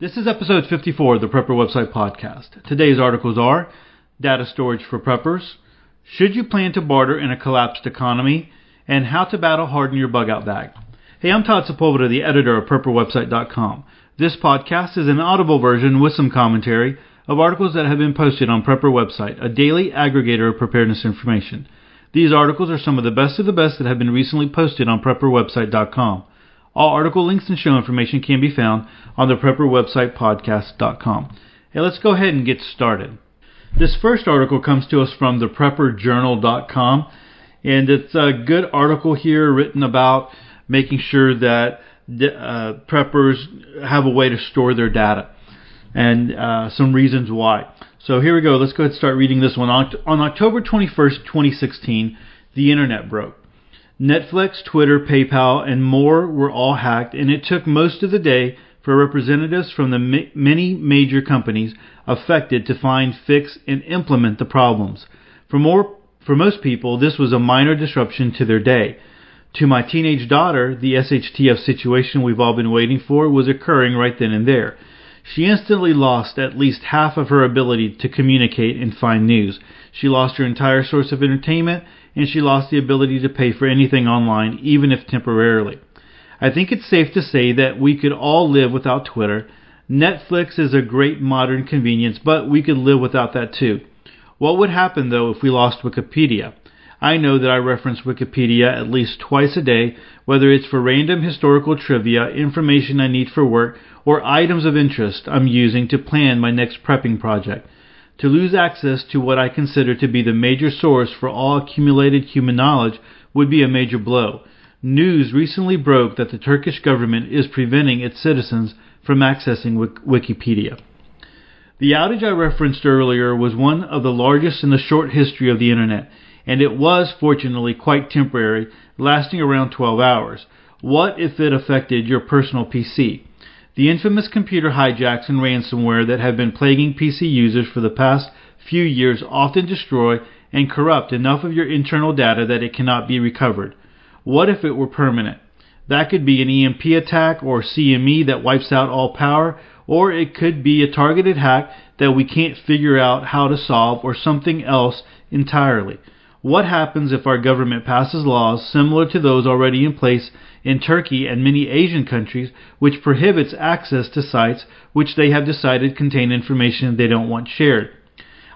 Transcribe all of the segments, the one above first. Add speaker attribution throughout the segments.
Speaker 1: This is episode 54 of the Prepper Website Podcast. Today's articles are Data Storage for Preppers, Should You Plan to Barter in a Collapsed Economy, and How to Battle Harden Your Bug Out Bag. Hey, I'm Todd Sepulveda, the editor of PrepperWebsite.com. This podcast is an audible version with some commentary of articles that have been posted on Prepper Website, a daily aggregator of preparedness information. These articles are some of the best of the best that have been recently posted on PrepperWebsite.com. All article links and show information can be found on the Prepper website podcast.com. Hey, let's go ahead and get started. This first article comes to us from the prepperjournal.com, and it's a good article here written about making sure that uh, preppers have a way to store their data and uh, some reasons why. So here we go. Let's go ahead and start reading this one. On, on October 21st, 2016, the internet broke. Netflix, Twitter, PayPal, and more were all hacked, and it took most of the day for representatives from the ma- many major companies affected to find, fix, and implement the problems. For more, for most people, this was a minor disruption to their day. To my teenage daughter, the SHTF situation we've all been waiting for was occurring right then and there. She instantly lost at least half of her ability to communicate and find news. She lost her entire source of entertainment and she lost the ability to pay for anything online, even if temporarily. I think it's safe to say that we could all live without Twitter. Netflix is a great modern convenience, but we could live without that too. What would happen though if we lost Wikipedia? I know that I reference Wikipedia at least twice a day, whether it's for random historical trivia, information I need for work, or items of interest I'm using to plan my next prepping project. To lose access to what I consider to be the major source for all accumulated human knowledge would be a major blow. News recently broke that the Turkish government is preventing its citizens from accessing Wikipedia. The outage I referenced earlier was one of the largest in the short history of the Internet, and it was fortunately quite temporary, lasting around 12 hours. What if it affected your personal PC? The infamous computer hijacks and ransomware that have been plaguing PC users for the past few years often destroy and corrupt enough of your internal data that it cannot be recovered. What if it were permanent? That could be an EMP attack or CME that wipes out all power, or it could be a targeted hack that we can't figure out how to solve or something else entirely. What happens if our government passes laws similar to those already in place in Turkey and many Asian countries which prohibits access to sites which they have decided contain information they don't want shared?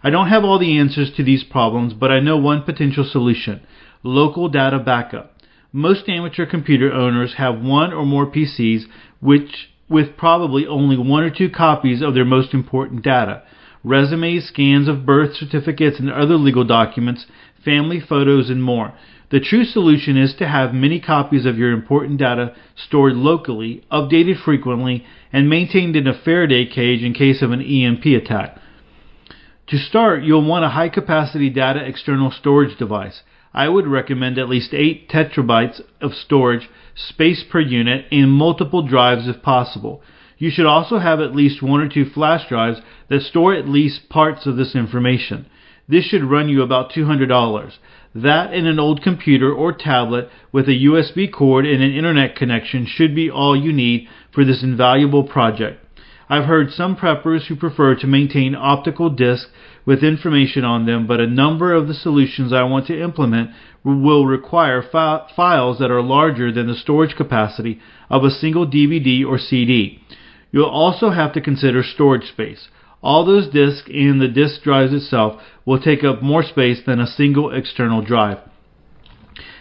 Speaker 1: I don't have all the answers to these problems, but I know one potential solution. Local data backup. Most amateur computer owners have one or more PCs which with probably only one or two copies of their most important data resumes, scans of birth certificates and other legal documents, family photos, and more. The true solution is to have many copies of your important data stored locally, updated frequently, and maintained in a Faraday cage in case of an EMP attack. To start, you'll want a high capacity data external storage device. I would recommend at least 8 tetrabytes of storage space per unit in multiple drives if possible. You should also have at least one or two flash drives that store at least parts of this information. This should run you about $200. That and an old computer or tablet with a USB cord and an internet connection should be all you need for this invaluable project. I've heard some preppers who prefer to maintain optical discs with information on them, but a number of the solutions I want to implement will require fi- files that are larger than the storage capacity of a single DVD or CD. You'll also have to consider storage space. All those disks and the disk drives itself will take up more space than a single external drive.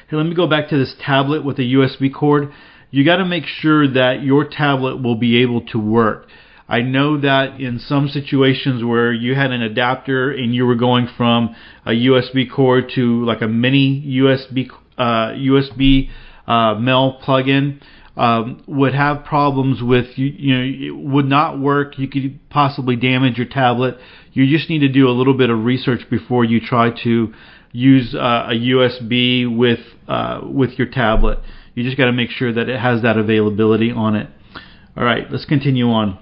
Speaker 1: Hey, let me go back to this tablet with a USB cord. You got to make sure that your tablet will be able to work. I know that in some situations where you had an adapter and you were going from a USB cord to like a mini USB uh, USB uh, plug-in, um, would have problems with you, you know it would not work. You could possibly damage your tablet. You just need to do a little bit of research before you try to use uh, a USB with uh, with your tablet. You just got to make sure that it has that availability on it. All right, let's continue on.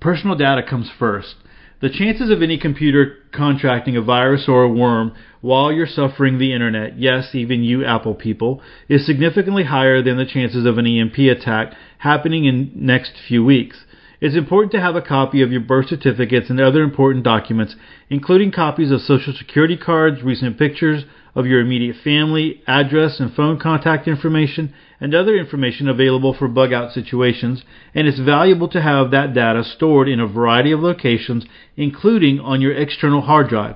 Speaker 1: Personal data comes first. The chances of any computer contracting a virus or a worm while you're suffering the internet, yes, even you Apple people, is significantly higher than the chances of an EMP attack happening in next few weeks. It's important to have a copy of your birth certificates and other important documents, including copies of social security cards, recent pictures of your immediate family, address and phone contact information, and other information available for bug out situations, and it's valuable to have that data stored in a variety of locations, including on your external hard drive.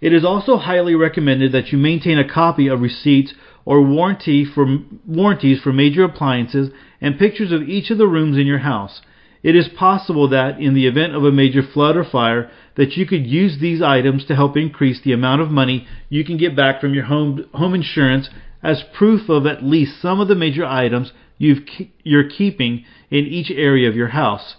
Speaker 1: It is also highly recommended that you maintain a copy of receipts or warranty for, warranties for major appliances and pictures of each of the rooms in your house. It is possible that in the event of a major flood or fire that you could use these items to help increase the amount of money you can get back from your home home insurance as proof of at least some of the major items you are keeping in each area of your house.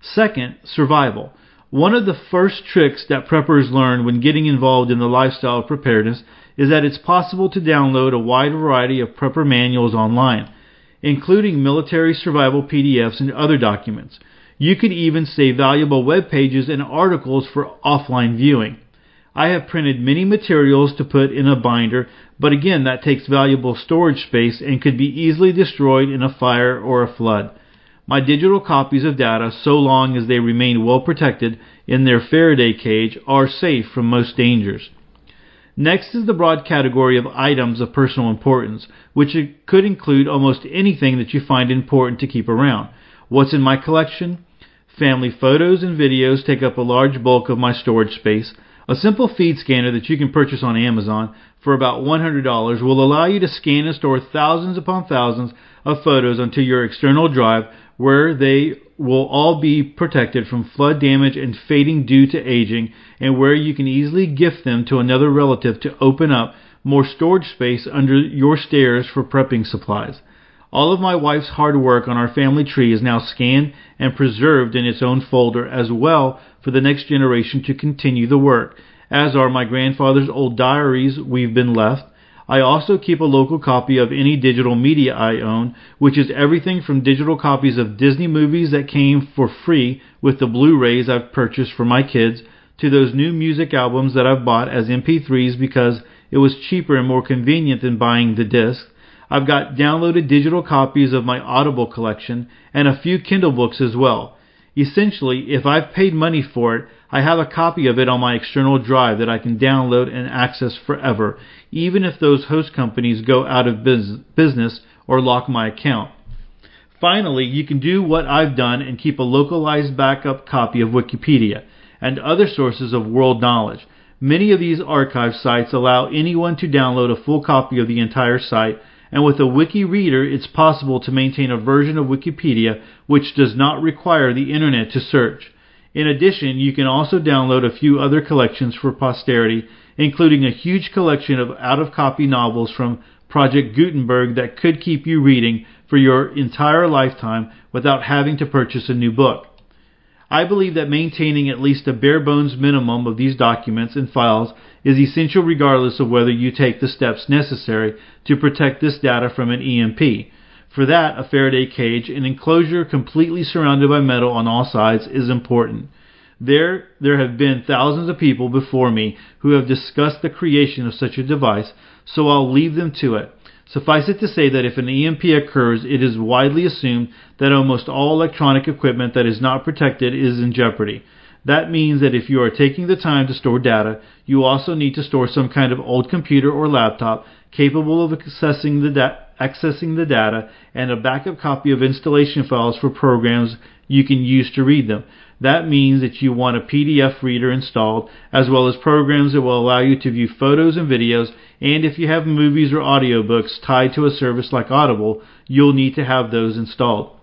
Speaker 1: Second, survival. One of the first tricks that preppers learn when getting involved in the lifestyle of preparedness is that it's possible to download a wide variety of prepper manuals online, including military survival PDFs and other documents. You can even save valuable web pages and articles for offline viewing. I have printed many materials to put in a binder, but again, that takes valuable storage space and could be easily destroyed in a fire or a flood. My digital copies of data, so long as they remain well protected in their Faraday cage, are safe from most dangers. Next is the broad category of items of personal importance, which could include almost anything that you find important to keep around. What's in my collection? Family photos and videos take up a large bulk of my storage space. A simple feed scanner that you can purchase on Amazon for about $100 will allow you to scan and store thousands upon thousands of photos onto your external drive where they will all be protected from flood damage and fading due to aging and where you can easily gift them to another relative to open up more storage space under your stairs for prepping supplies. All of my wife's hard work on our family tree is now scanned and preserved in its own folder as well for the next generation to continue the work, as are my grandfather's old diaries we've been left. I also keep a local copy of any digital media I own, which is everything from digital copies of Disney movies that came for free with the Blu-rays I've purchased for my kids to those new music albums that I've bought as MP3s because it was cheaper and more convenient than buying the disc I've got downloaded digital copies of my Audible collection and a few Kindle books as well. Essentially, if I've paid money for it, I have a copy of it on my external drive that I can download and access forever, even if those host companies go out of business or lock my account. Finally, you can do what I've done and keep a localized backup copy of Wikipedia and other sources of world knowledge. Many of these archive sites allow anyone to download a full copy of the entire site and with a wiki reader it's possible to maintain a version of Wikipedia which does not require the internet to search. In addition, you can also download a few other collections for posterity, including a huge collection of out of copy novels from Project Gutenberg that could keep you reading for your entire lifetime without having to purchase a new book. I believe that maintaining at least a bare bones minimum of these documents and files is essential regardless of whether you take the steps necessary to protect this data from an EMP. For that, a Faraday cage, an enclosure completely surrounded by metal on all sides, is important. There, there have been thousands of people before me who have discussed the creation of such a device, so I'll leave them to it. Suffice it to say that if an EMP occurs, it is widely assumed that almost all electronic equipment that is not protected is in jeopardy. That means that if you are taking the time to store data, you also need to store some kind of old computer or laptop capable of accessing the, da- accessing the data and a backup copy of installation files for programs you can use to read them. That means that you want a PDF reader installed, as well as programs that will allow you to view photos and videos, and if you have movies or audiobooks tied to a service like Audible, you'll need to have those installed.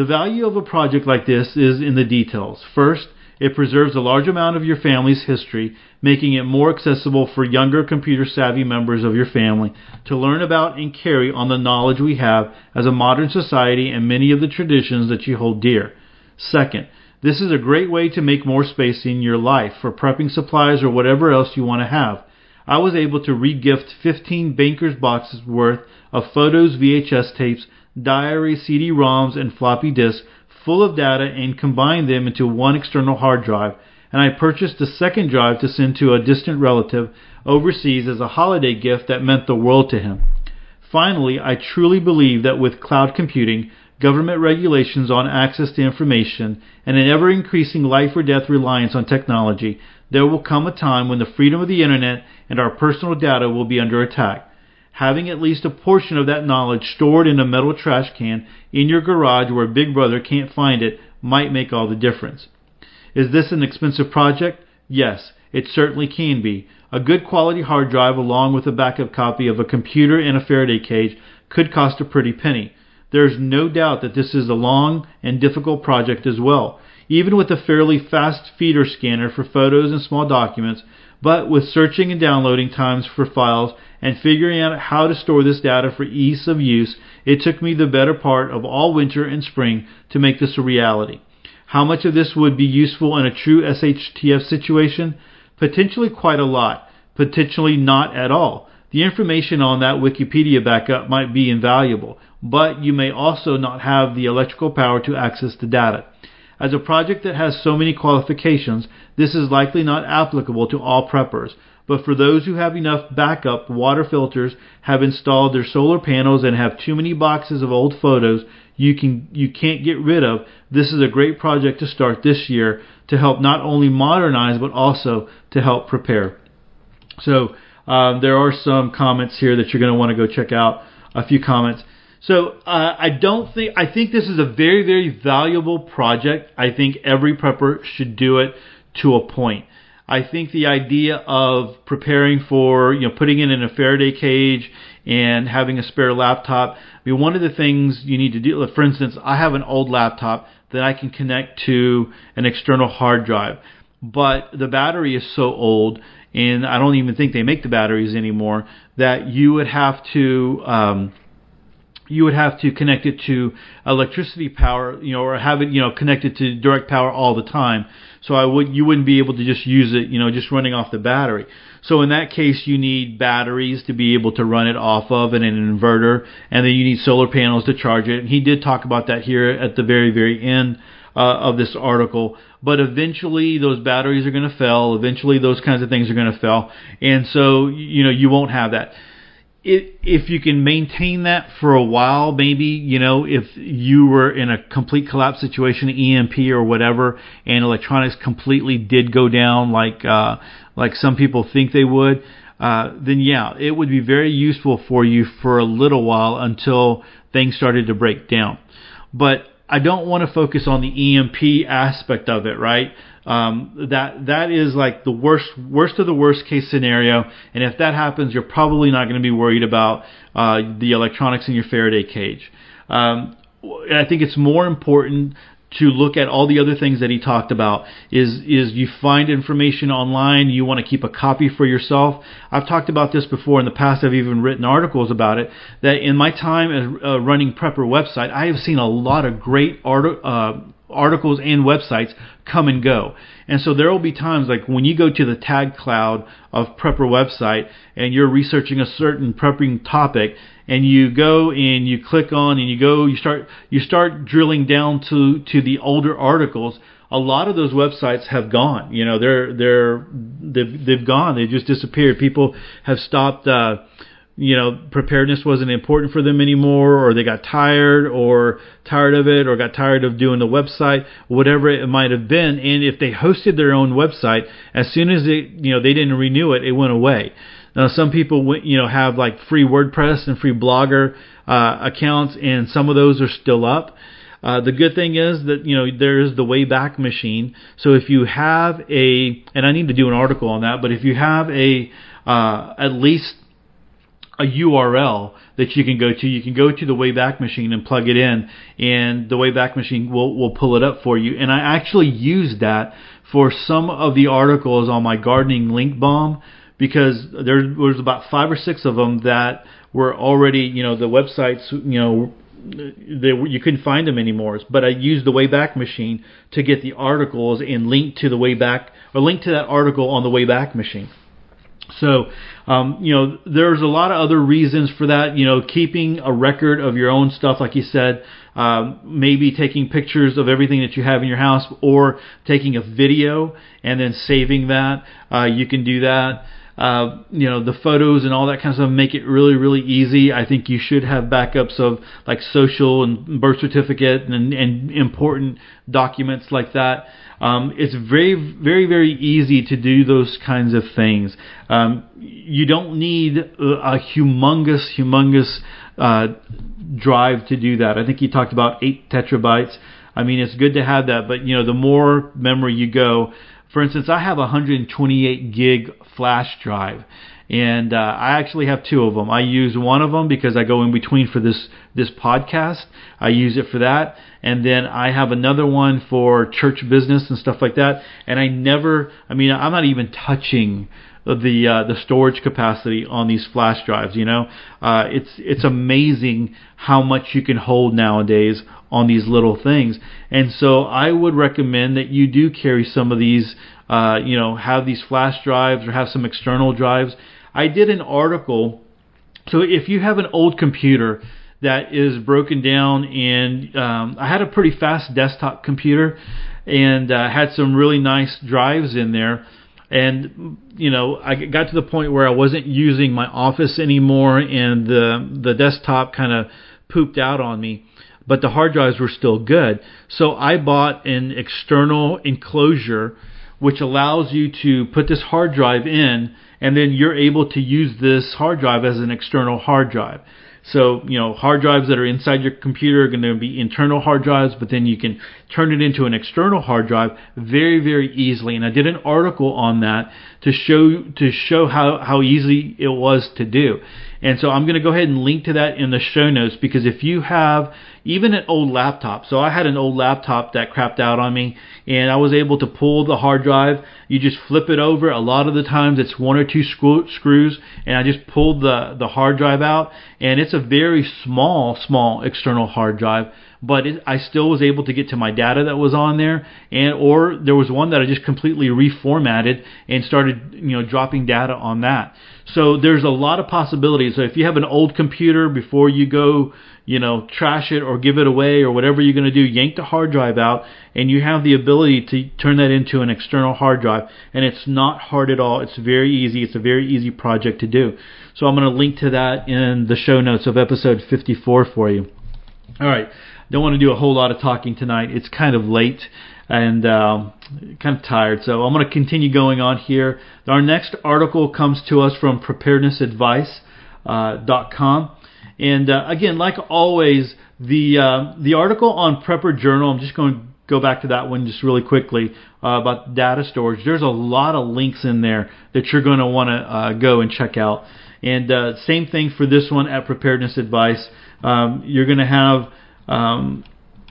Speaker 1: The value of a project like this is in the details. First, it preserves a large amount of your family's history, making it more accessible for younger computer savvy members of your family to learn about and carry on the knowledge we have as a modern society and many of the traditions that you hold dear. Second, this is a great way to make more space in your life for prepping supplies or whatever else you want to have. I was able to regift 15 Bankers boxes worth of photos, VHS tapes, diaries, CD-ROMs, and floppy disks full of data and combine them into one external hard drive, and I purchased a second drive to send to a distant relative overseas as a holiday gift that meant the world to him. Finally, I truly believe that with cloud computing, government regulations on access to information, and an ever increasing life or death reliance on technology, there will come a time when the freedom of the internet and our personal data will be under attack. Having at least a portion of that knowledge stored in a metal trash can in your garage where Big Brother can't find it might make all the difference. Is this an expensive project? Yes, it certainly can be. A good quality hard drive along with a backup copy of a computer and a Faraday cage could cost a pretty penny. There is no doubt that this is a long and difficult project as well, even with a fairly fast feeder scanner for photos and small documents, but with searching and downloading times for files and figuring out how to store this data for ease of use, it took me the better part of all winter and spring to make this a reality. How much of this would be useful in a true SHTF situation? Potentially quite a lot, potentially not at all. The information on that Wikipedia backup might be invaluable, but you may also not have the electrical power to access the data. As a project that has so many qualifications, this is likely not applicable to all preppers, but for those who have enough backup water filters, have installed their solar panels and have too many boxes of old photos you can you can't get rid of, this is a great project to start this year to help not only modernize but also to help prepare. So um, there are some comments here that you're going to want to go check out. A few comments. So uh, I don't think I think this is a very very valuable project. I think every prepper should do it to a point. I think the idea of preparing for you know putting it in a Faraday cage and having a spare laptop. I mean, one of the things you need to do, for instance, I have an old laptop that I can connect to an external hard drive, but the battery is so old and I don't even think they make the batteries anymore. That you would have to um, you would have to connect it to electricity power, you know, or have it, you know, connected to direct power all the time. So I would you wouldn't be able to just use it, you know, just running off the battery. So in that case, you need batteries to be able to run it off of, and an inverter, and then you need solar panels to charge it. And he did talk about that here at the very very end uh, of this article. But eventually, those batteries are going to fail. Eventually, those kinds of things are going to fail, and so you know you won't have that. It, if you can maintain that for a while, maybe you know if you were in a complete collapse situation, EMP or whatever, and electronics completely did go down, like uh, like some people think they would, uh, then yeah, it would be very useful for you for a little while until things started to break down. But I don't want to focus on the EMP aspect of it, right? Um, that that is like the worst worst of the worst case scenario, and if that happens, you're probably not going to be worried about uh, the electronics in your Faraday cage. Um, I think it's more important to look at all the other things that he talked about is is you find information online you want to keep a copy for yourself. I've talked about this before. In the past i've even written articles about it that in my time as uh, running prepper website i have seen a lot of great art, uh, articles and websites come and go. And so there will be times like when you go to the tag cloud of Prepper website and you're researching a certain prepping topic and you go and you click on and you go you start you start drilling down to to the older articles a lot of those websites have gone. You know they're they're they've they've gone. They just disappeared. People have stopped uh you know preparedness wasn't important for them anymore or they got tired or tired of it or got tired of doing the website whatever it might have been. And if they hosted their own website as soon as they you know they didn't renew it it went away. Now some people you know have like free WordPress and free Blogger uh, accounts and some of those are still up. Uh, the good thing is that you know there is the Wayback Machine. So if you have a, and I need to do an article on that, but if you have a uh, at least a URL that you can go to. You can go to the Wayback Machine and plug it in, and the Wayback Machine will, will pull it up for you. And I actually used that for some of the articles on my gardening link bomb because there was about five or six of them that were already, you know, the websites, you know, they, you couldn't find them anymore. But I used the Wayback Machine to get the articles and link to the Wayback or link to that article on the Wayback Machine. So, um, you know, there's a lot of other reasons for that. You know, keeping a record of your own stuff, like you said, um, maybe taking pictures of everything that you have in your house, or taking a video and then saving that. Uh, you can do that. Uh, you know, the photos and all that kind of stuff make it really, really easy. I think you should have backups of like social and birth certificate and, and important documents like that. Um, it's very, very, very easy to do those kinds of things. Um, you don't need a humongous, humongous uh, drive to do that. I think you talked about eight tetrabytes. I mean, it's good to have that, but you know, the more memory you go, for instance, I have a 128 gig flash drive, and uh, I actually have two of them. I use one of them because I go in between for this this podcast. I use it for that, and then I have another one for church business and stuff like that. And I never, I mean, I'm not even touching the uh, the storage capacity on these flash drives. You know, uh, it's it's amazing how much you can hold nowadays on these little things. And so I would recommend that you do carry some of these. Uh, you know, have these flash drives or have some external drives. I did an article. So if you have an old computer that is broken down, and um, I had a pretty fast desktop computer and uh, had some really nice drives in there and you know I got to the point where I wasn't using my office anymore, and the the desktop kind of pooped out on me. But the hard drives were still good, so I bought an external enclosure, which allows you to put this hard drive in, and then you're able to use this hard drive as an external hard drive. So, you know, hard drives that are inside your computer are going to be internal hard drives, but then you can turn it into an external hard drive very, very easily. And I did an article on that to show to show how, how easy it was to do. And so I'm going to go ahead and link to that in the show notes because if you have even an old laptop, so I had an old laptop that crapped out on me and I was able to pull the hard drive. You just flip it over. A lot of the times it's one or two screw, screws and I just pulled the, the hard drive out and it's a very small, small external hard drive but it, I still was able to get to my data that was on there, and or there was one that I just completely reformatted and started, you know, dropping data on that. So there's a lot of possibilities. So if you have an old computer before you go, you know, trash it or give it away or whatever you're going to do, yank the hard drive out, and you have the ability to turn that into an external hard drive. And it's not hard at all. It's very easy. It's a very easy project to do. So I'm going to link to that in the show notes of episode 54 for you. All right. Don't want to do a whole lot of talking tonight. It's kind of late and um, kind of tired. So I'm going to continue going on here. Our next article comes to us from preparednessadvice.com. Uh, and uh, again, like always, the uh, the article on Prepper Journal. I'm just going to go back to that one just really quickly uh, about data storage. There's a lot of links in there that you're going to want to uh, go and check out. And uh, same thing for this one at Preparedness Advice. Um, you're going to have um,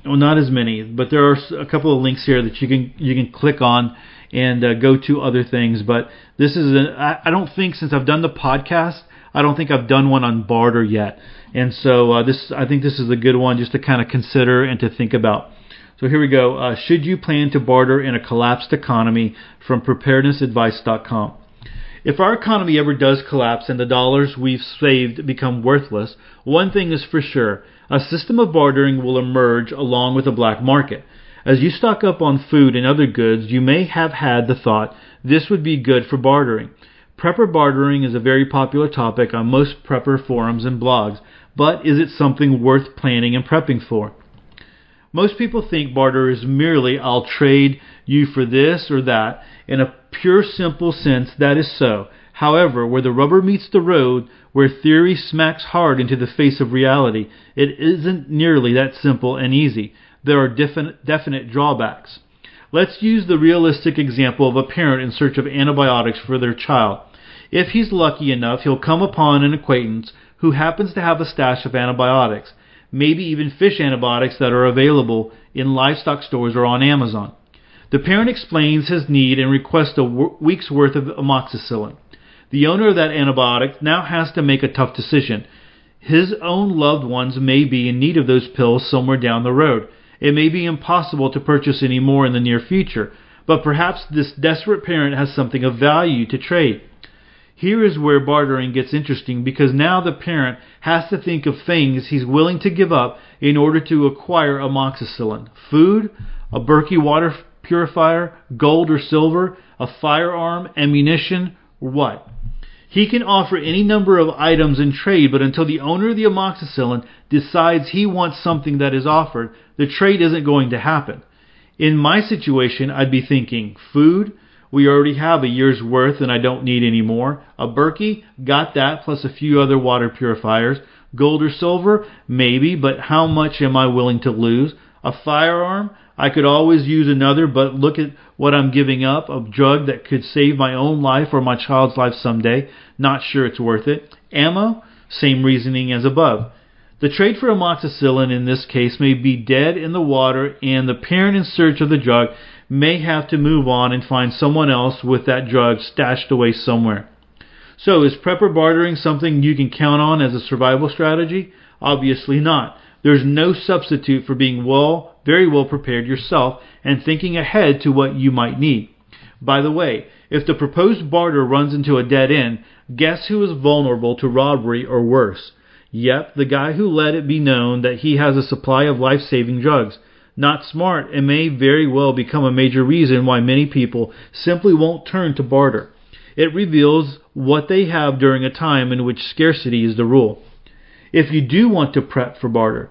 Speaker 1: well, not as many, but there are a couple of links here that you can you can click on and uh, go to other things. But this is I don't think since I've done the podcast, I don't think I've done one on barter yet, and so uh, this I think this is a good one just to kind of consider and to think about. So here we go. Uh, should you plan to barter in a collapsed economy from preparednessadvice.com? If our economy ever does collapse and the dollars we've saved become worthless, one thing is for sure a system of bartering will emerge along with a black market. As you stock up on food and other goods, you may have had the thought this would be good for bartering. Prepper bartering is a very popular topic on most prepper forums and blogs, but is it something worth planning and prepping for? Most people think barter is merely I'll trade you for this or that. In a pure simple sense, that is so. However, where the rubber meets the road, where theory smacks hard into the face of reality, it isn't nearly that simple and easy. There are definite, definite drawbacks. Let's use the realistic example of a parent in search of antibiotics for their child. If he's lucky enough, he'll come upon an acquaintance who happens to have a stash of antibiotics, maybe even fish antibiotics that are available in livestock stores or on Amazon. The parent explains his need and requests a week's worth of amoxicillin. The owner of that antibiotic now has to make a tough decision. His own loved ones may be in need of those pills somewhere down the road. It may be impossible to purchase any more in the near future, but perhaps this desperate parent has something of value to trade. Here is where bartering gets interesting because now the parent has to think of things he's willing to give up in order to acquire amoxicillin. Food, a Berkey water purifier, gold or silver, a firearm, ammunition, what? He can offer any number of items in trade, but until the owner of the amoxicillin decides he wants something that is offered, the trade isn't going to happen. In my situation, I'd be thinking food. We already have a year's worth and I don't need any more. A Berkey, got that plus a few other water purifiers. Gold or silver, maybe, but how much am I willing to lose? A firearm, I could always use another, but look at what I'm giving up a drug that could save my own life or my child's life someday. Not sure it's worth it. Ammo, same reasoning as above. The trade for amoxicillin in this case may be dead in the water, and the parent in search of the drug may have to move on and find someone else with that drug stashed away somewhere. So, is prepper bartering something you can count on as a survival strategy? Obviously not. There's no substitute for being well, very well prepared yourself and thinking ahead to what you might need. By the way, if the proposed barter runs into a dead end, guess who is vulnerable to robbery or worse? Yep, the guy who let it be known that he has a supply of life saving drugs. Not smart and may very well become a major reason why many people simply won't turn to barter. It reveals what they have during a time in which scarcity is the rule if you do want to prep for barter.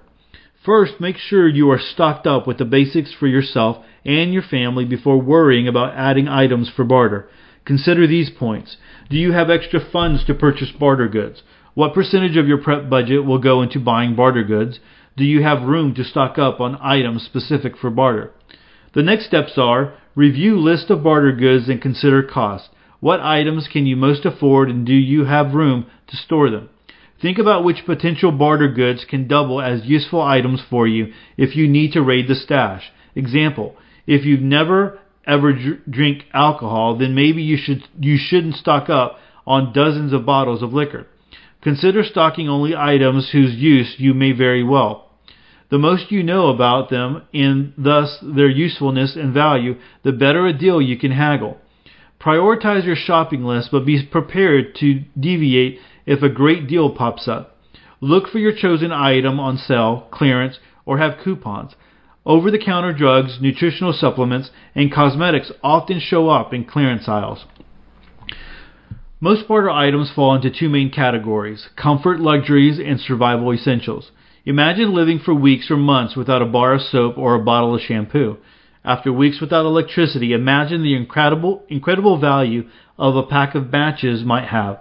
Speaker 1: First, make sure you are stocked up with the basics for yourself and your family before worrying about adding items for barter. Consider these points. Do you have extra funds to purchase barter goods? What percentage of your prep budget will go into buying barter goods? Do you have room to stock up on items specific for barter? The next steps are review list of barter goods and consider cost. What items can you most afford and do you have room to store them? Think about which potential barter goods can double as useful items for you if you need to raid the stash. Example, if you've never ever dr- drink alcohol, then maybe you should you shouldn't stock up on dozens of bottles of liquor. Consider stocking only items whose use you may very well. The most you know about them and thus their usefulness and value, the better a deal you can haggle. Prioritize your shopping list, but be prepared to deviate if a great deal pops up. Look for your chosen item on sale, clearance, or have coupons. Over the counter drugs, nutritional supplements, and cosmetics often show up in clearance aisles. Most barter items fall into two main categories comfort luxuries and survival essentials. Imagine living for weeks or months without a bar of soap or a bottle of shampoo. After weeks without electricity, imagine the incredible, incredible value of a pack of matches might have.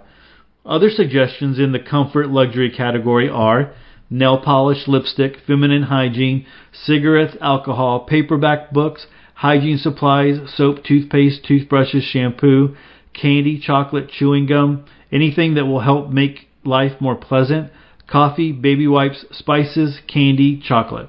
Speaker 1: Other suggestions in the comfort luxury category are nail polish, lipstick, feminine hygiene, cigarettes, alcohol, paperback books, hygiene supplies, soap, toothpaste, toothbrushes, shampoo, candy, chocolate, chewing gum, anything that will help make life more pleasant, coffee, baby wipes, spices, candy, chocolate.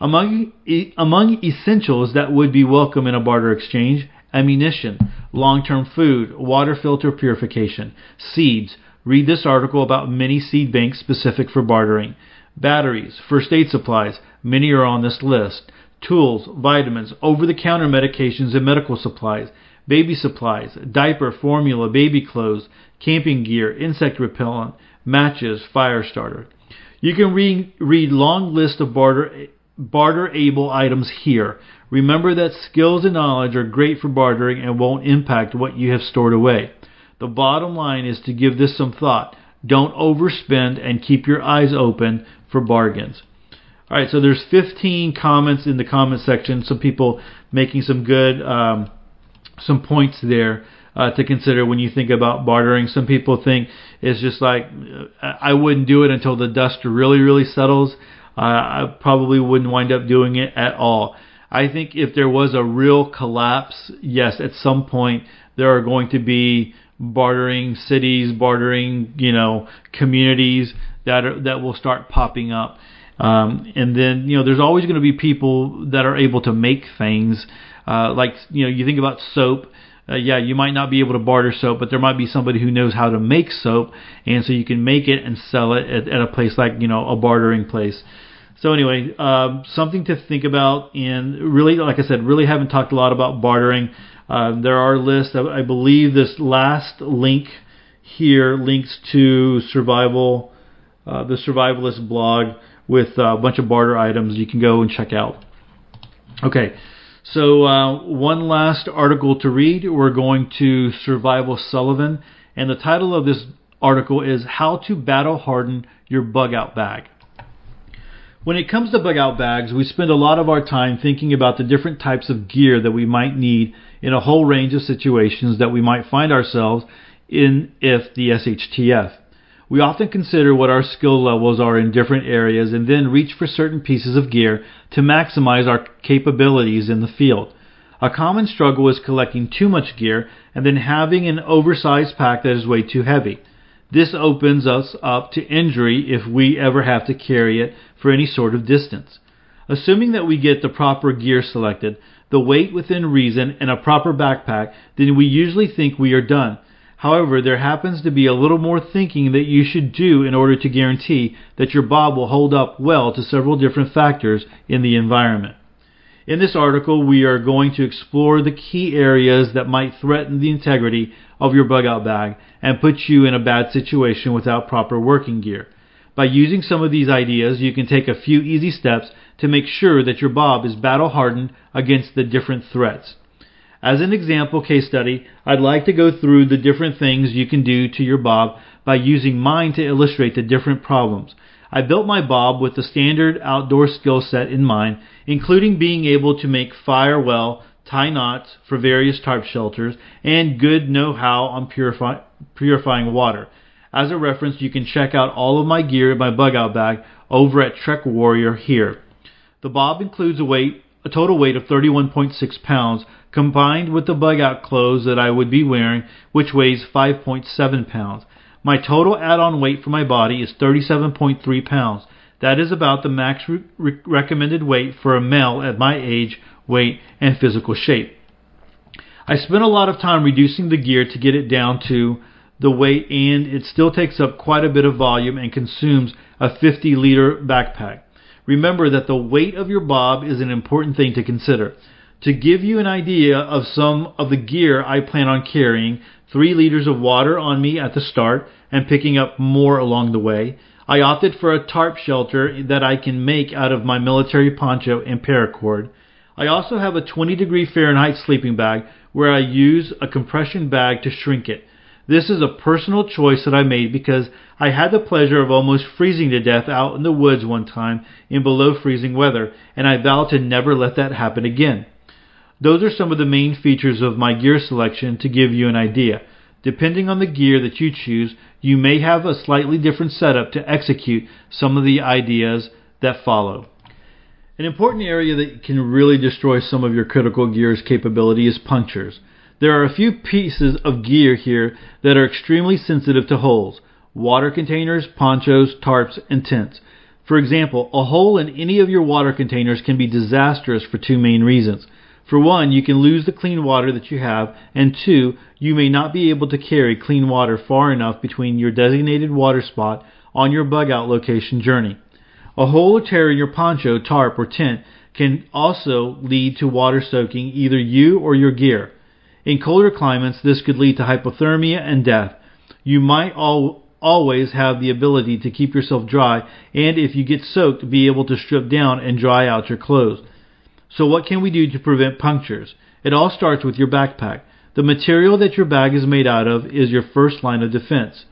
Speaker 1: Among, among essentials that would be welcome in a barter exchange, ammunition, long term food, water filter purification, seeds. Read this article about many seed banks specific for bartering. Batteries, first aid supplies, many are on this list. Tools, vitamins, over the counter medications and medical supplies, baby supplies, diaper, formula, baby clothes, camping gear, insect repellent, matches, fire starter. You can read, read long list of barter barter able items here. Remember that skills and knowledge are great for bartering and won't impact what you have stored away. The bottom line is to give this some thought. Don't overspend and keep your eyes open for bargains. All right, so there's 15 comments in the comment section. Some people making some good um, some points there uh, to consider when you think about bartering. Some people think it's just like I wouldn't do it until the dust really really settles. Uh, I probably wouldn't wind up doing it at all. I think if there was a real collapse, yes, at some point there are going to be bartering cities, bartering, you know, communities that are, that will start popping up. Um, and then, you know, there's always going to be people that are able to make things. Uh, like, you know, you think about soap. Uh, yeah, you might not be able to barter soap, but there might be somebody who knows how to make soap, and so you can make it and sell it at, at a place like, you know, a bartering place. So anyway, uh, something to think about, and really, like I said, really haven't talked a lot about bartering. Uh, there are lists. I believe this last link here links to survival, uh, the survivalist blog with a bunch of barter items you can go and check out. Okay, so uh, one last article to read. We're going to Survival Sullivan, and the title of this article is How to Battle Harden Your Bug Out Bag. When it comes to bug out bags, we spend a lot of our time thinking about the different types of gear that we might need in a whole range of situations that we might find ourselves in if the SHTF. We often consider what our skill levels are in different areas and then reach for certain pieces of gear to maximize our capabilities in the field. A common struggle is collecting too much gear and then having an oversized pack that is way too heavy. This opens us up to injury if we ever have to carry it for any sort of distance. Assuming that we get the proper gear selected, the weight within reason, and a proper backpack, then we usually think we are done. However, there happens to be a little more thinking that you should do in order to guarantee that your bob will hold up well to several different factors in the environment. In this article, we are going to explore the key areas that might threaten the integrity of your bug out bag and put you in a bad situation without proper working gear. By using some of these ideas, you can take a few easy steps to make sure that your bob is battle hardened against the different threats. As an example case study, I'd like to go through the different things you can do to your bob by using mine to illustrate the different problems. I built my bob with the standard outdoor skill set in mind, including being able to make fire well, tie knots for various tarp shelters, and good know-how on purify, purifying water. As a reference, you can check out all of my gear in my bug out bag over at Trek Warrior here. The bob includes a weight, a total weight of 31.6 pounds, combined with the bug out clothes that I would be wearing, which weighs 5.7 pounds. My total add on weight for my body is 37.3 pounds. That is about the max re- recommended weight for a male at my age, weight, and physical shape. I spent a lot of time reducing the gear to get it down to the weight, and it still takes up quite a bit of volume and consumes a 50 liter backpack. Remember that the weight of your bob is an important thing to consider. To give you an idea of some of the gear I plan on carrying, 3 liters of water on me at the start and picking up more along the way. I opted for a tarp shelter that I can make out of my military poncho and paracord. I also have a 20 degree Fahrenheit sleeping bag where I use a compression bag to shrink it. This is a personal choice that I made because I had the pleasure of almost freezing to death out in the woods one time in below freezing weather, and I vow to never let that happen again. Those are some of the main features of my gear selection to give you an idea. Depending on the gear that you choose, you may have a slightly different setup to execute some of the ideas that follow. An important area that can really destroy some of your critical gear's capability is punctures. There are a few pieces of gear here that are extremely sensitive to holes water containers, ponchos, tarps, and tents. For example, a hole in any of your water containers can be disastrous for two main reasons. For one, you can lose the clean water that you have, and two, you may not be able to carry clean water far enough between your designated water spot on your bug out location journey. A hole or tear in your poncho, tarp, or tent can also lead to water soaking either you or your gear. In colder climates, this could lead to hypothermia and death. You might all, always have the ability to keep yourself dry, and if you get soaked, be able to strip down and dry out your clothes. So what can we do to prevent punctures? It all starts with your backpack. The material that your bag is made out of is your first line of defense.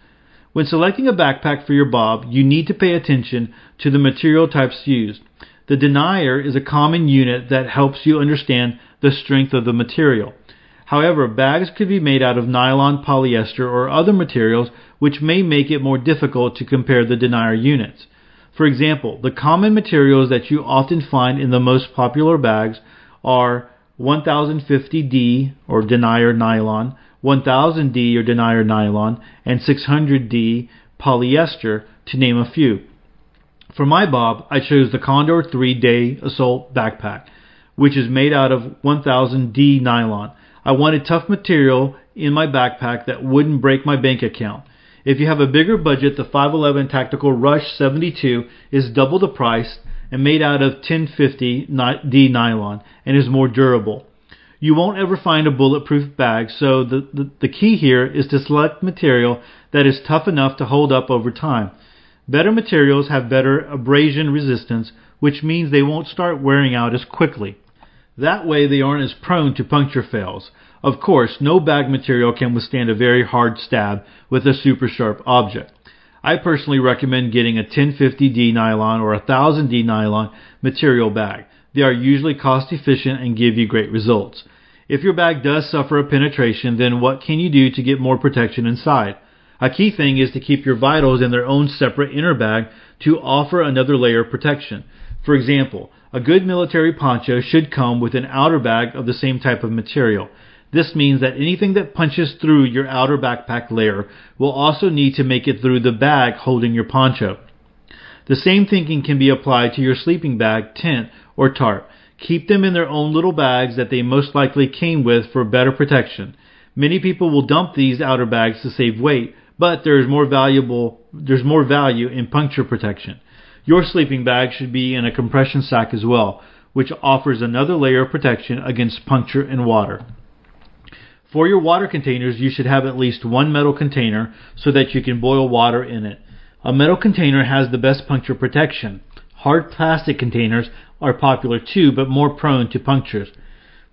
Speaker 1: When selecting a backpack for your bob, you need to pay attention to the material types used. The denier is a common unit that helps you understand the strength of the material. However, bags could be made out of nylon, polyester, or other materials which may make it more difficult to compare the denier units. For example, the common materials that you often find in the most popular bags are 1050D or denier nylon, 1000D or denier nylon, and 600D polyester, to name a few. For my bob, I chose the Condor 3 Day Assault Backpack, which is made out of 1000D nylon. I wanted tough material in my backpack that wouldn't break my bank account. If you have a bigger budget, the 511 Tactical Rush 72 is double the price and made out of 1050D nylon and is more durable. You won't ever find a bulletproof bag, so the, the, the key here is to select material that is tough enough to hold up over time. Better materials have better abrasion resistance, which means they won't start wearing out as quickly. That way they aren't as prone to puncture fails. Of course, no bag material can withstand a very hard stab with a super sharp object. I personally recommend getting a 1050D nylon or a 1000D nylon material bag. They are usually cost efficient and give you great results. If your bag does suffer a penetration, then what can you do to get more protection inside? A key thing is to keep your vitals in their own separate inner bag to offer another layer of protection. For example, a good military poncho should come with an outer bag of the same type of material. This means that anything that punches through your outer backpack layer will also need to make it through the bag holding your poncho. The same thinking can be applied to your sleeping bag, tent, or tarp. Keep them in their own little bags that they most likely came with for better protection. Many people will dump these outer bags to save weight, but there is more valuable there's more value in puncture protection. Your sleeping bag should be in a compression sack as well, which offers another layer of protection against puncture and water. For your water containers, you should have at least one metal container so that you can boil water in it. A metal container has the best puncture protection. Hard plastic containers are popular too, but more prone to punctures.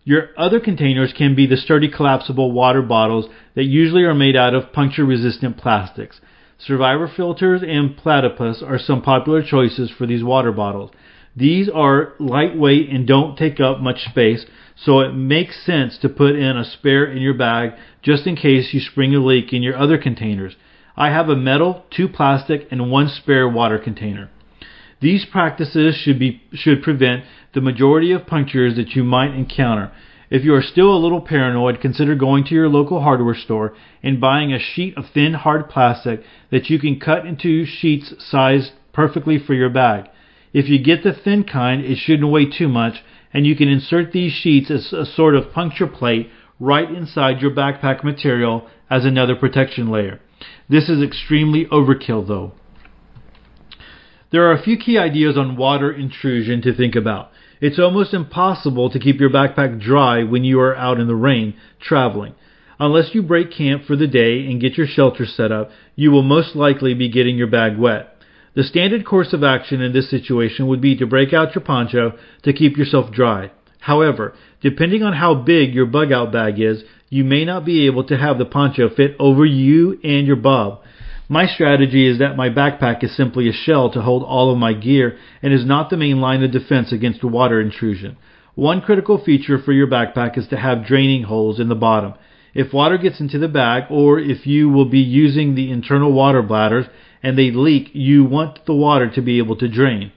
Speaker 1: Your other containers can be the sturdy collapsible water bottles that usually are made out of puncture resistant plastics. Survivor filters and platypus are some popular choices for these water bottles. These are lightweight and don't take up much space, so it makes sense to put in a spare in your bag just in case you spring a leak in your other containers. I have a metal, two plastic, and one spare water container. These practices should be should prevent the majority of punctures that you might encounter. If you are still a little paranoid, consider going to your local hardware store and buying a sheet of thin hard plastic that you can cut into sheets sized perfectly for your bag. If you get the thin kind, it shouldn't weigh too much, and you can insert these sheets as a sort of puncture plate right inside your backpack material as another protection layer. This is extremely overkill though. There are a few key ideas on water intrusion to think about. It's almost impossible to keep your backpack dry when you are out in the rain traveling. Unless you break camp for the day and get your shelter set up, you will most likely be getting your bag wet. The standard course of action in this situation would be to break out your poncho to keep yourself dry. However, depending on how big your bug out bag is, you may not be able to have the poncho fit over you and your bob. My strategy is that my backpack is simply a shell to hold all of my gear and is not the main line of defense against water intrusion. One critical feature for your backpack is to have draining holes in the bottom. If water gets into the bag or if you will be using the internal water bladders and they leak, you want the water to be able to drain.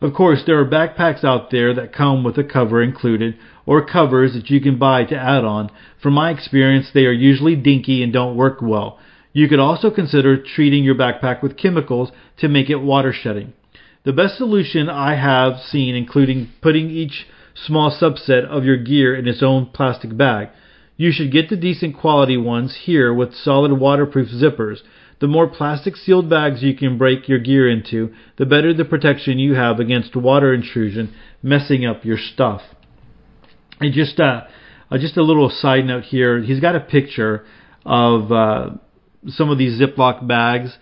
Speaker 1: Of course, there are backpacks out there that come with a cover included or covers that you can buy to add on. From my experience, they are usually dinky and don't work well. You could also consider treating your backpack with chemicals to make it water shedding. The best solution I have seen including putting each small subset of your gear in its own plastic bag. You should get the decent quality ones here with solid waterproof zippers. The more plastic sealed bags you can break your gear into, the better the protection you have against water intrusion messing up your stuff. And just uh, uh just a little side note here. He's got a picture of uh, some of these Ziploc bags.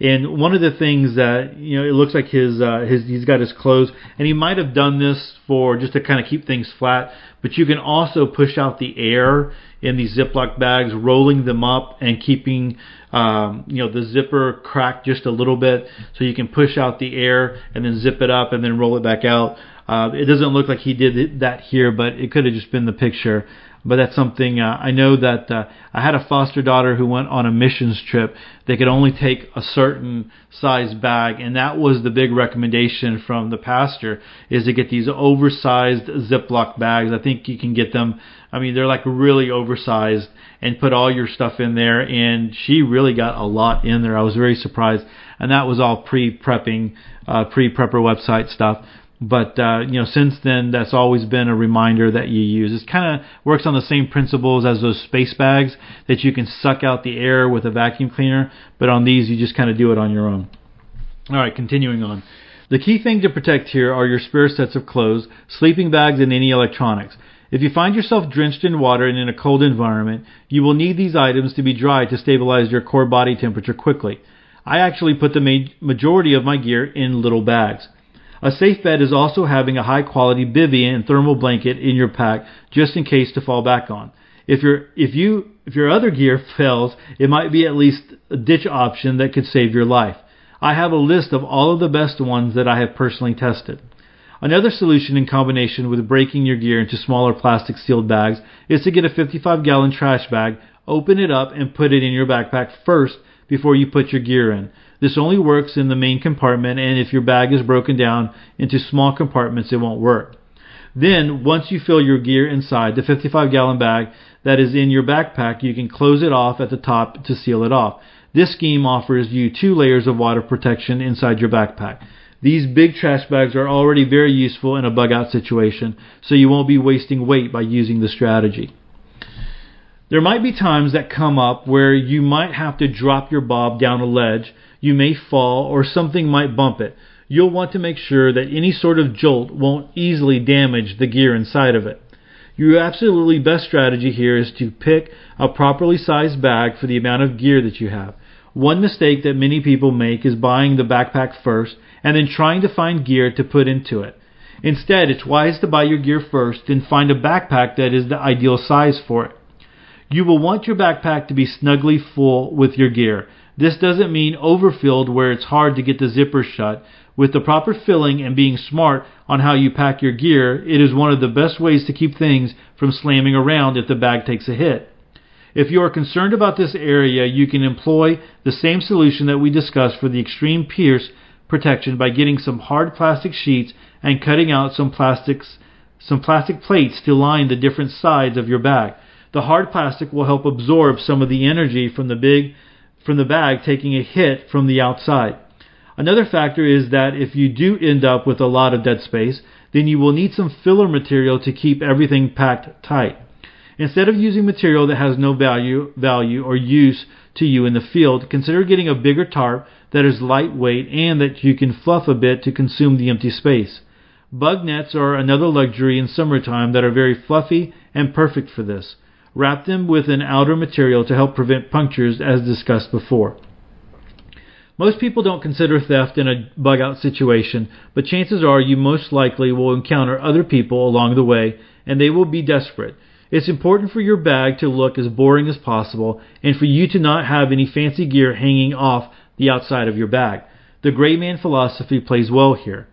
Speaker 1: And one of the things that you know, it looks like his uh, his he's got his clothes, and he might have done this for just to kind of keep things flat. But you can also push out the air in these Ziploc bags, rolling them up and keeping um, you know the zipper cracked just a little bit, so you can push out the air and then zip it up and then roll it back out. Uh, it doesn't look like he did that here, but it could have just been the picture but that's something uh, I know that uh, I had a foster daughter who went on a missions trip. They could only take a certain size bag, and that was the big recommendation from the pastor is to get these oversized Ziploc bags. I think you can get them. I mean, they're like really oversized, and put all your stuff in there. And she really got a lot in there. I was very surprised, and that was all pre-prepping, uh, pre-prepper website stuff. But uh, you know, since then, that's always been a reminder that you use. It kind of works on the same principles as those space bags that you can suck out the air with a vacuum cleaner, but on these, you just kind of do it on your own. All right, continuing on. The key thing to protect here are your spare sets of clothes, sleeping bags, and any electronics. If you find yourself drenched in water and in a cold environment, you will need these items to be dry to stabilize your core body temperature quickly. I actually put the majority of my gear in little bags. A safe bet is also having a high quality bivy and thermal blanket in your pack just in case to fall back on. If your if you if your other gear fails, it might be at least a ditch option that could save your life. I have a list of all of the best ones that I have personally tested. Another solution in combination with breaking your gear into smaller plastic sealed bags is to get a 55 gallon trash bag, open it up, and put it in your backpack first before you put your gear in. This only works in the main compartment, and if your bag is broken down into small compartments, it won't work. Then, once you fill your gear inside the 55 gallon bag that is in your backpack, you can close it off at the top to seal it off. This scheme offers you two layers of water protection inside your backpack. These big trash bags are already very useful in a bug out situation, so you won't be wasting weight by using the strategy. There might be times that come up where you might have to drop your bob down a ledge, you may fall, or something might bump it. You'll want to make sure that any sort of jolt won't easily damage the gear inside of it. Your absolutely best strategy here is to pick a properly sized bag for the amount of gear that you have. One mistake that many people make is buying the backpack first and then trying to find gear to put into it. Instead, it's wise to buy your gear first and find a backpack that is the ideal size for it. You will want your backpack to be snugly full with your gear. This doesn't mean overfilled where it's hard to get the zipper shut. With the proper filling and being smart on how you pack your gear, it is one of the best ways to keep things from slamming around if the bag takes a hit. If you are concerned about this area, you can employ the same solution that we discussed for the extreme pierce protection by getting some hard plastic sheets and cutting out some plastics some plastic plates to line the different sides of your bag. The hard plastic will help absorb some of the energy from the big from the bag taking a hit from the outside. Another factor is that if you do end up with a lot of dead space, then you will need some filler material to keep everything packed tight. Instead of using material that has no value, value or use to you in the field, consider getting a bigger tarp that is lightweight and that you can fluff a bit to consume the empty space. Bug nets are another luxury in summertime that are very fluffy and perfect for this. Wrap them with an outer material to help prevent punctures as discussed before. Most people don't consider theft in a bug out situation, but chances are you most likely will encounter other people along the way and they will be desperate. It's important for your bag to look as boring as possible and for you to not have any fancy gear hanging off the outside of your bag. The gray man philosophy plays well here.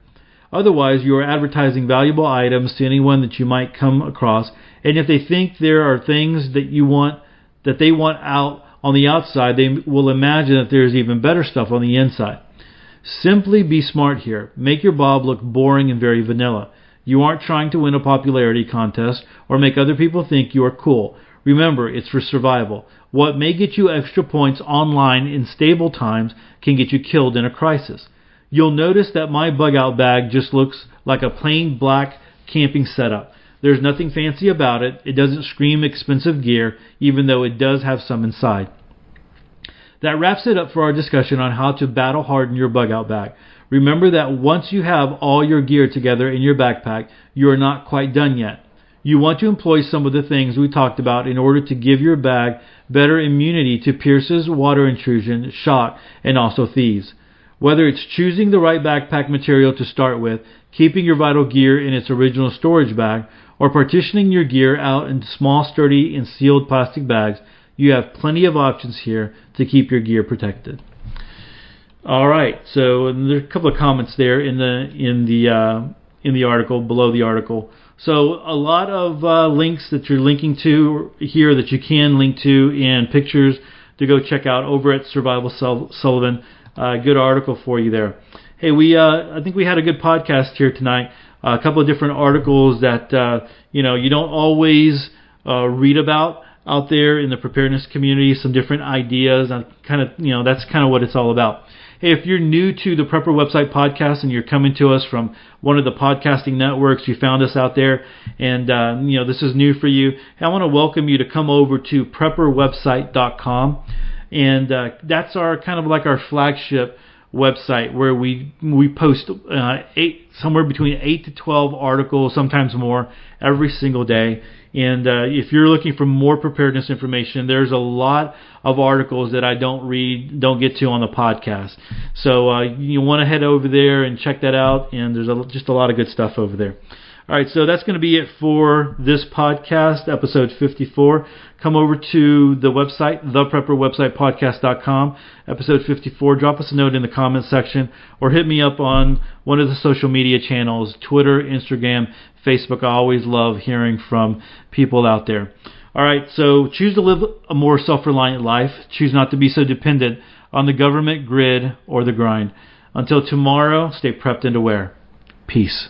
Speaker 1: Otherwise, you are advertising valuable items to anyone that you might come across, and if they think there are things that you want that they want out on the outside, they will imagine that there's even better stuff on the inside. Simply be smart here. Make your bob look boring and very vanilla. You aren't trying to win a popularity contest or make other people think you are cool. Remember, it's for survival. What may get you extra points online in stable times can get you killed in a crisis. You'll notice that my bug out bag just looks like a plain black camping setup. There's nothing fancy about it. It doesn't scream expensive gear, even though it does have some inside. That wraps it up for our discussion on how to battle harden your bug out bag. Remember that once you have all your gear together in your backpack, you are not quite done yet. You want to employ some of the things we talked about in order to give your bag better immunity to pierces, water intrusion, shock, and also thieves. Whether it's choosing the right backpack material to start with, keeping your vital gear in its original storage bag, or partitioning your gear out into small, sturdy, and sealed plastic bags, you have plenty of options here to keep your gear protected. All right, so there's a couple of comments there in the in the uh, in the article below the article. So a lot of uh, links that you're linking to here that you can link to and pictures to go check out over at Survival Sullivan. Uh, good article for you there. Hey, we uh, I think we had a good podcast here tonight. Uh, a couple of different articles that uh, you know you don't always uh, read about out there in the preparedness community. Some different ideas and kind of you know that's kind of what it's all about. Hey, if you're new to the Prepper Website podcast and you're coming to us from one of the podcasting networks, you found us out there, and uh, you know this is new for you. I want to welcome you to come over to prepperwebsite.com and uh, that's our kind of like our flagship website where we we post uh, eight somewhere between 8 to 12 articles, sometimes more, every single day. And uh, if you're looking for more preparedness information, there's a lot of articles that I don't read, don't get to on the podcast. So uh, you want to head over there and check that out. And there's a, just a lot of good stuff over there. All right, so that's going to be it for this podcast, episode 54. Come over to the website, theprepperwebsitepodcast.com, episode 54. Drop us a note in the comments section or hit me up on one of the social media channels Twitter, Instagram, Facebook. I always love hearing from people out there. All right, so choose to live a more self reliant life. Choose not to be so dependent on the government, grid, or the grind. Until tomorrow, stay prepped and aware. Peace.